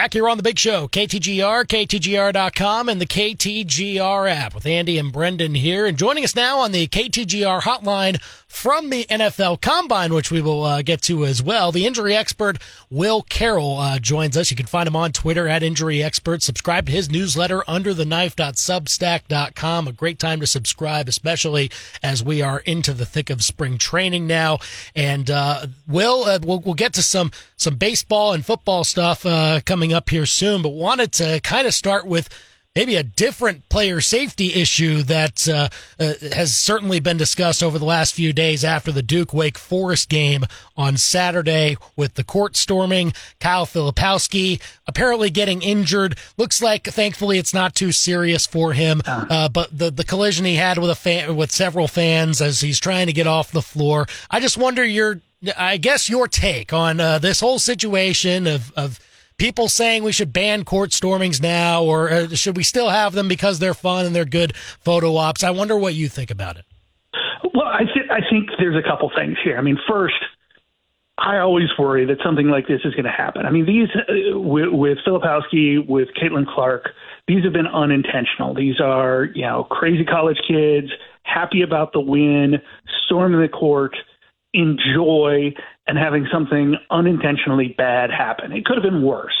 Back here on the big show, KTGR, KTGR.com, and the KTGR app with Andy and Brendan here. And joining us now on the KTGR hotline from the NFL Combine, which we will uh, get to as well. The injury expert Will Carroll uh, joins us. You can find him on Twitter at Injury Expert. Subscribe to his newsletter, under undertheknife.substack.com. A great time to subscribe, especially as we are into the thick of spring training now. And uh, Will, uh, we'll, we'll get to some some baseball and football stuff uh, coming up here soon, but wanted to kind of start with maybe a different player safety issue that uh, uh, has certainly been discussed over the last few days after the Duke Wake Forest game on Saturday with the court storming. Kyle Filipowski apparently getting injured. Looks like, thankfully, it's not too serious for him. Uh, uh but the the collision he had with a fan with several fans as he's trying to get off the floor. I just wonder your, I guess your take on uh, this whole situation of of people saying we should ban court stormings now, or uh, should we still have them because they're fun and they're good photo ops? I wonder what you think about it. Well, I, th- I think there's a couple things here. I mean, first, I always worry that something like this is going to happen. I mean, these uh, with, with Filipowski, with Caitlin Clark, these have been unintentional. These are you know crazy college kids, happy about the win, storming the court, enjoy and having something unintentionally bad happen. It could have been worse.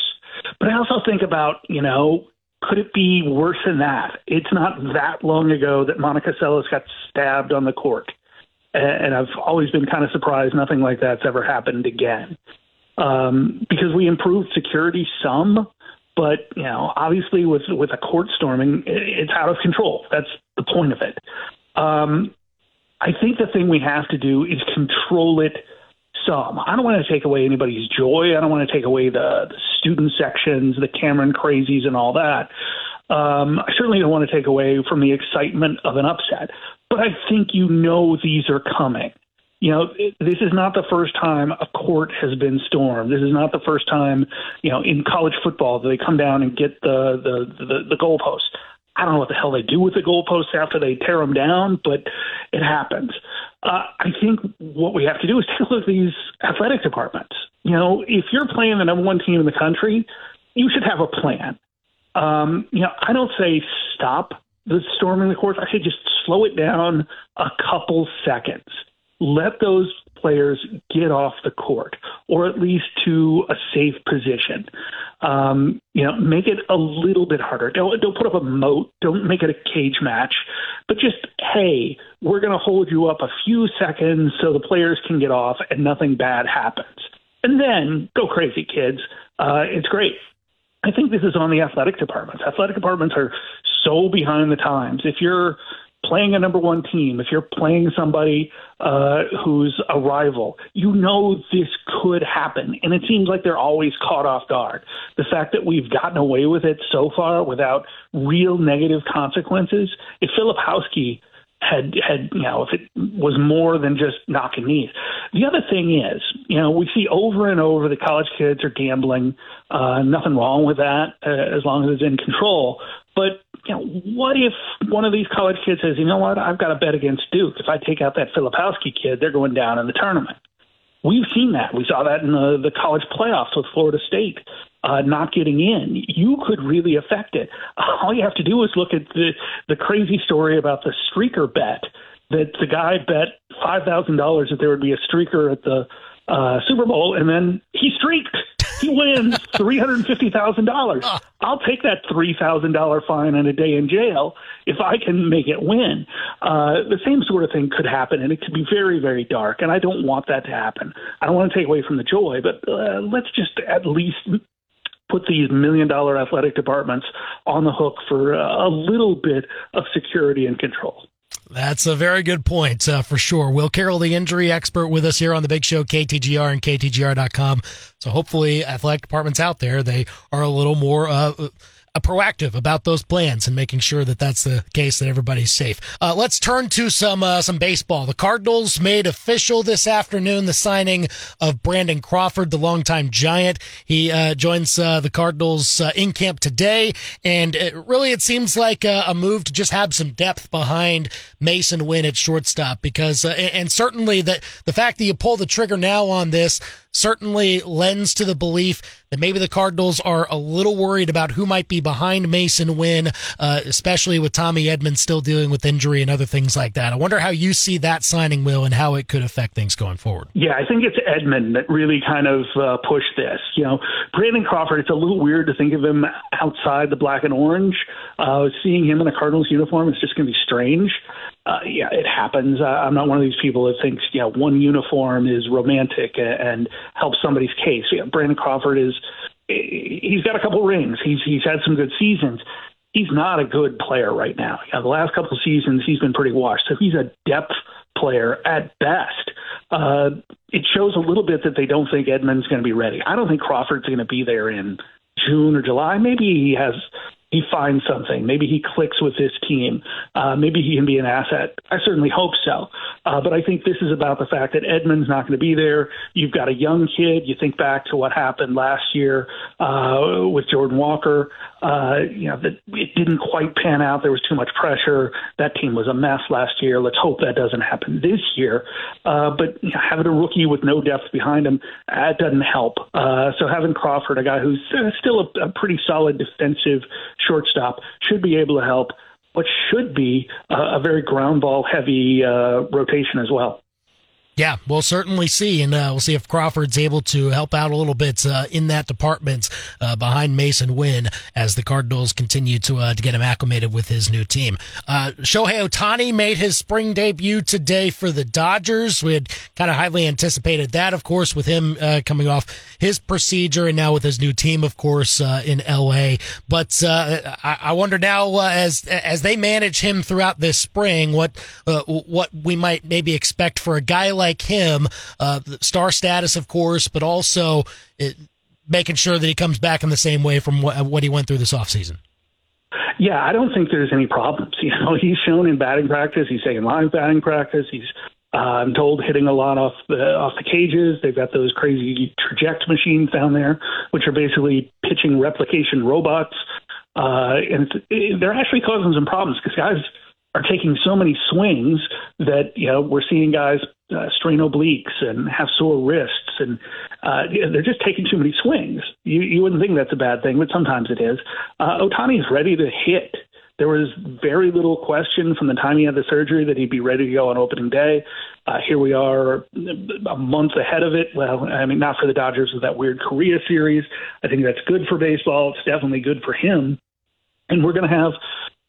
But I also think about, you know, could it be worse than that? It's not that long ago that Monica Seles got stabbed on the court. And I've always been kind of surprised nothing like that's ever happened again. Um, because we improved security some, but you know, obviously with with a court storming, it's out of control. That's the point of it. Um, I think the thing we have to do is control it some. I don't want to take away anybody's joy. I don't want to take away the, the student sections, the Cameron crazies, and all that. Um, I certainly don't want to take away from the excitement of an upset, but I think you know these are coming. You know, this is not the first time a court has been stormed. This is not the first time, you know, in college football that they come down and get the the the, the goalposts. I don't know what the hell they do with the goalposts after they tear them down, but it happens. Uh, I think what we have to do is take a look at these athletic departments. You know, if you're playing the number one team in the country, you should have a plan. Um, you know, I don't say stop the storming the courts. I say just slow it down a couple seconds. Let those players get off the court or at least to a safe position. Um, you know, make it a little bit harder. Don't don't put up a moat. Don't make it a cage match. But just hey, we're going to hold you up a few seconds so the players can get off and nothing bad happens. And then go crazy, kids. Uh, it's great. I think this is on the athletic departments. Athletic departments are so behind the times. If you're playing a number one team, if you're playing somebody uh, who's a rival, you know this could happen. And it seems like they're always caught off guard. The fact that we've gotten away with it so far without real negative consequences, if Philip Filipowski had had you know if it was more than just knocking knees. The other thing is, you know, we see over and over the college kids are gambling. Uh, nothing wrong with that uh, as long as it's in control. But you know, what if one of these college kids says, you know what, I've got a bet against Duke. If I take out that Filipowski kid, they're going down in the tournament. We've seen that. We saw that in the, the college playoffs with Florida State uh, not getting in. You could really affect it. All you have to do is look at the the crazy story about the streaker bet that the guy bet five thousand dollars that there would be a streaker at the uh, Super Bowl, and then he streaked. He wins three hundred fifty thousand dollars. I'll take that three thousand dollar fine and a day in jail if I can make it win. Uh, the same sort of thing could happen, and it could be very, very dark. And I don't want that to happen. I don't want to take away from the joy, but uh, let's just at least put these million dollar athletic departments on the hook for a little bit of security and control. That's a very good point uh, for sure. Will Carroll, the injury expert, with us here on the Big Show, KTGR and KTGR.com. So hopefully, athletic departments out there they are a little more. Uh, proactive about those plans and making sure that that's the case that everybody's safe. Uh, let's turn to some uh, some baseball. The Cardinals made official this afternoon the signing of Brandon Crawford, the longtime Giant. He uh, joins uh, the Cardinals uh, in camp today, and it, really it seems like a move to just have some depth behind Masyn Winn at shortstop because, and certainly that the fact that you pull the trigger now on this certainly lends to the belief that maybe the Cardinals are a little worried about who might be behind Masyn Winn, uh, especially with Tommy Edmonds still dealing with injury and other things like that. I wonder how you see that signing, Will, and how it could affect things going forward. Yeah, I think it's Edman that really kind of uh, pushed this. You know, Brandon Crawford, it's a little weird to think of him outside the black and orange. Uh, seeing him in a Cardinals uniform is just going to be strange uh, yeah, it happens. Uh, I'm not one of these people that thinks, yeah, one uniform is romantic and, helps somebody's case. Yeah, Brandon Crawford is, he's got a couple rings. He's he's had some good seasons. He's not a good player right now. Yeah, the last couple seasons, he's been pretty washed. So he's a depth player at best. Uh, it shows a little bit that they don't think Edman's going to be ready. I don't think Crawford's going to be there in June or July. Maybe he has he finds something. Maybe he clicks with this team. Uh, maybe he can be an asset. I certainly hope so. Uh, but I think this is about the fact that Edman's not going to be there. You've got a young kid. You think back to what happened last year uh, with Jordan Walker. Uh, you know that it didn't quite pan out. There was too much pressure. That team was a mess last year. Let's hope that doesn't happen this year. Uh, but you know, having a rookie with no depth behind him, that doesn't help. Uh, so having Crawford, a guy who's still a, a pretty solid defensive shortstop should be able to help what should be a, a very ground ball heavy uh, rotation as well. Yeah, we'll certainly see, and uh, we'll see if Crawford's able to help out a little bit uh, in that department uh, behind Masyn Winn as the Cardinals continue to uh, to get him acclimated with his new team. Uh, Shohei Ohtani made his spring debut today for the Dodgers. We had kind of highly anticipated that, of course, with him uh, coming off his procedure and now with his new team, of course, in L.A. But I-, I, wonder now, as as they manage him throughout this spring, what what we might maybe expect for a guy like him, uh, star status, of course, but also it, making sure that he comes back in the same way from what, what he went through this offseason. Yeah, I don't think there's any problems. You know, he's shown in batting practice. He's taking live batting practice. He's uh, I'm told hitting a lot off the off the cages. They've got those crazy Trajekt machines down there, which are basically pitching replication robots, uh, and it, they're actually causing some problems because guys are taking so many swings that you know we're seeing guys uh, strain obliques and have sore wrists, and uh, they're just taking too many swings. You, you wouldn't think that's a bad thing, but sometimes it is. Uh, Ohtani is ready to hit. There was very little question from the time he had the surgery that he'd be ready to go on opening day. Uh, here we are a month ahead of it. Well, I mean, not for the Dodgers with that weird Korea series. I think that's good for baseball. It's definitely good for him. And we're going to have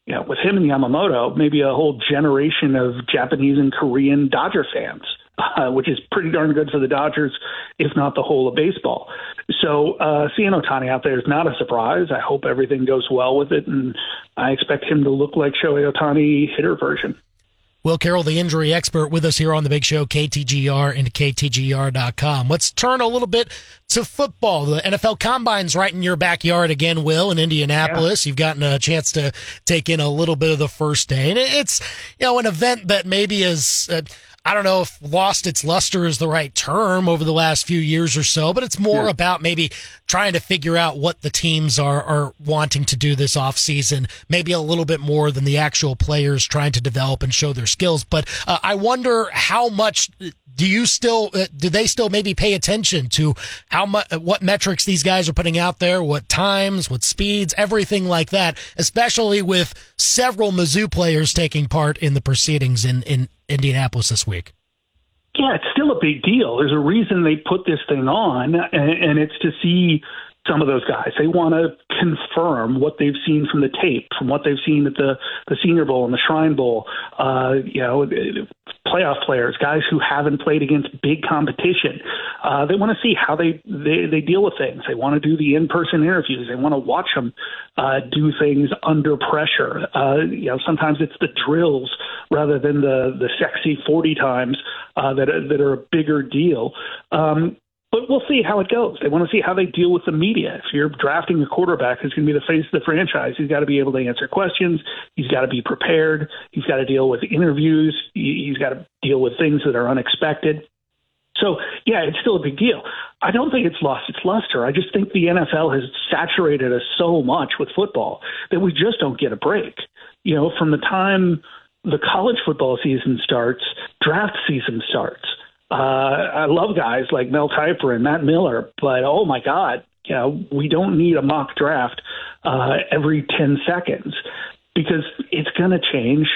you know, with him and Yamamoto, maybe a whole generation of Japanese and Korean Dodger fans, uh, which is pretty darn good for the Dodgers, if not the whole of baseball. So uh, seeing Ohtani out there is not a surprise. I hope everything goes well with it, and I expect him to look like Shohei Ohtani hitter version. Will Carroll, the injury expert, with us here on the big show, KTGR and KTGR.com. Let's turn a little bit to football. The NFL Combine's right in your backyard again, Will, in Indianapolis. Yeah. You've gotten a chance to take in a little bit of the first day. And it's, you know, an event that maybe is, uh, I don't know if lost its luster is the right term over the last few years or so, but it's more yeah. about maybe trying to figure out what the teams are, are wanting to do this offseason, maybe a little bit more than the actual players trying to develop and show their skills. But uh, I wonder how much do you still, uh, do they still maybe pay attention to how much, what metrics these guys are putting out there, what times, what speeds, everything like that, especially with several Mizzou players taking part in the proceedings in, in Indianapolis this week? Yeah, it's still a big deal. There's a reason they put this thing on, and, and it's to see some of those guys. They want to confirm what they've seen from the tape, from what they've seen at the the Senior Bowl and the Shrine Bowl. Uh, you know, playoff players, guys who haven't played against big competition. Uh, they want to see how they, they they deal with things. They want to do the in person interviews. They want to watch them uh, do things under pressure. Uh, you know, sometimes it's the drills rather than the the sexy forty times uh, that that are a bigger deal. Um, but we'll see how it goes. They want to see how they deal with the media. If you're drafting a quarterback who's going to be the face of the franchise, he's got to be able to answer questions. He's got to be prepared. He's got to deal with interviews. He's got to deal with things that are unexpected. So, yeah, it's still a big deal. I don't think it's lost its luster. I just think the NFL has saturated us so much with football that we just don't get a break. You know, from the time the college football season starts, draft season starts I love guys like Mel Kiper and Matt Miller, but oh my God, you know, we don't need a mock draft uh, every 10 seconds because it's going to change.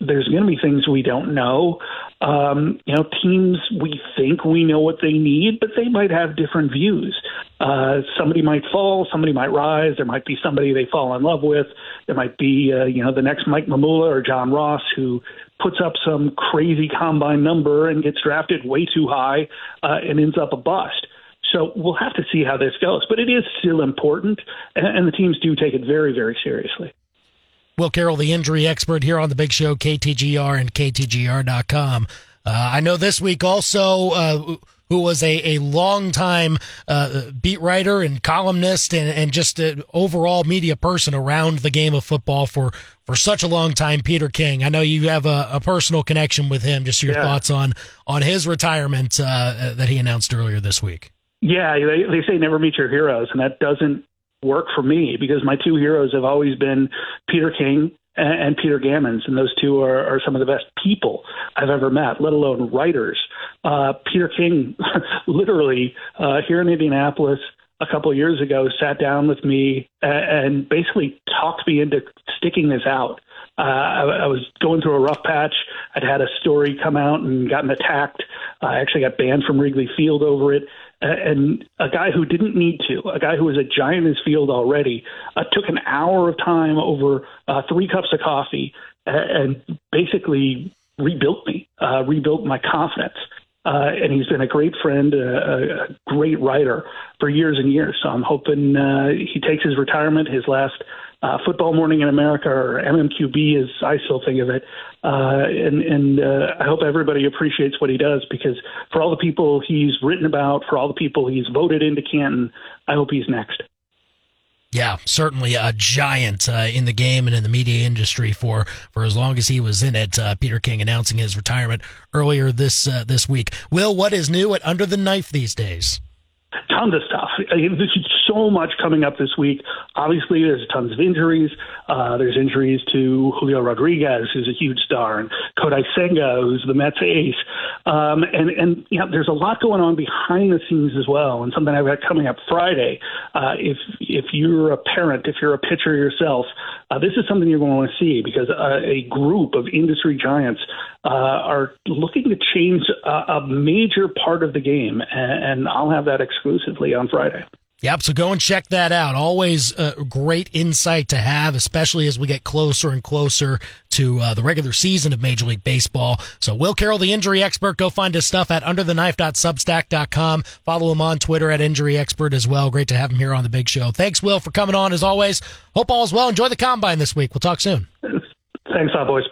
There's going to be things we don't know. Um, you know, teams we think we know what they need, but they might have different views. Uh, somebody might fall, somebody might rise. There might be somebody they fall in love with. There might be, uh, you know, the next Mike Mamula or John Ross who puts up some crazy combine number and gets drafted way too high uh, and ends up a bust. So we'll have to see how this goes, but it is still important, and, and the teams do take it very, very seriously. Will Carroll, the injury expert here on the Big Show, KTGR and KTGR.com. Uh, I know this week also, uh, who was a, a long time uh, beat writer and columnist and, and just an overall media person around the game of football for, for such a long time, Peter King. I know you have a, a personal connection with him. Just your yeah. thoughts on, on his retirement uh, that he announced earlier this week. Yeah, they, they say never meet your heroes, and that doesn't work for me because my two heroes have always been Peter King and, and Peter Gammons, and those two are, are some of the best people I've ever met, let alone writers. Uh, Peter King, literally uh, here in Indianapolis a couple of years ago, sat down with me and, and basically talked me into sticking this out. Uh, I, I was going through a rough patch. I'd had a story come out and gotten attacked. I actually got banned from Wrigley Field over it and a guy who didn't need to, a guy who was a giant in his field already, uh, took an hour of time over uh, three cups of coffee and basically rebuilt me, uh, rebuilt my confidence. Uh, and he's been a great friend, a, a great writer for years and years. So I'm hoping uh, he takes his retirement, his last uh, Football Morning in America, or MMQB as I still think of it. Uh, and and uh, I hope everybody appreciates what he does because for all the people he's written about, for all the people he's voted into Canton, I hope he's next. Yeah, certainly a giant uh, in the game and in the media industry for, for as long as he was in it. Uh, Peter King announcing his retirement earlier this uh, this week. Will, what is new at Under the Knife these days? tons of stuff. so much coming up this week. Obviously, there's tons of injuries. Uh, there's injuries to Julio Rodriguez, who's a huge star, and Kodai Senga, who's the Mets ace. Um, and and you there's a lot going on behind the scenes as well. And something I've got coming up Friday. Uh, if if you're a parent, if you're a pitcher yourself, uh, this is something you're going to want to see because uh, a group of industry giants uh, are looking to change a, a, major part of the game, and, and I'll have that exclusively on Friday. Yep. So go and check that out. Always a great insight to have, especially as we get closer and closer to uh, the regular season of Major League Baseball. So Will Carroll, the injury expert, go find his stuff at undertheknife.substack.com. Follow him on Twitter at injury expert as well. Great to have him here on the big show. Thanks, Will, for coming on as always. Hope all is well. Enjoy the combine this week. We'll talk soon. Thanks, a boys.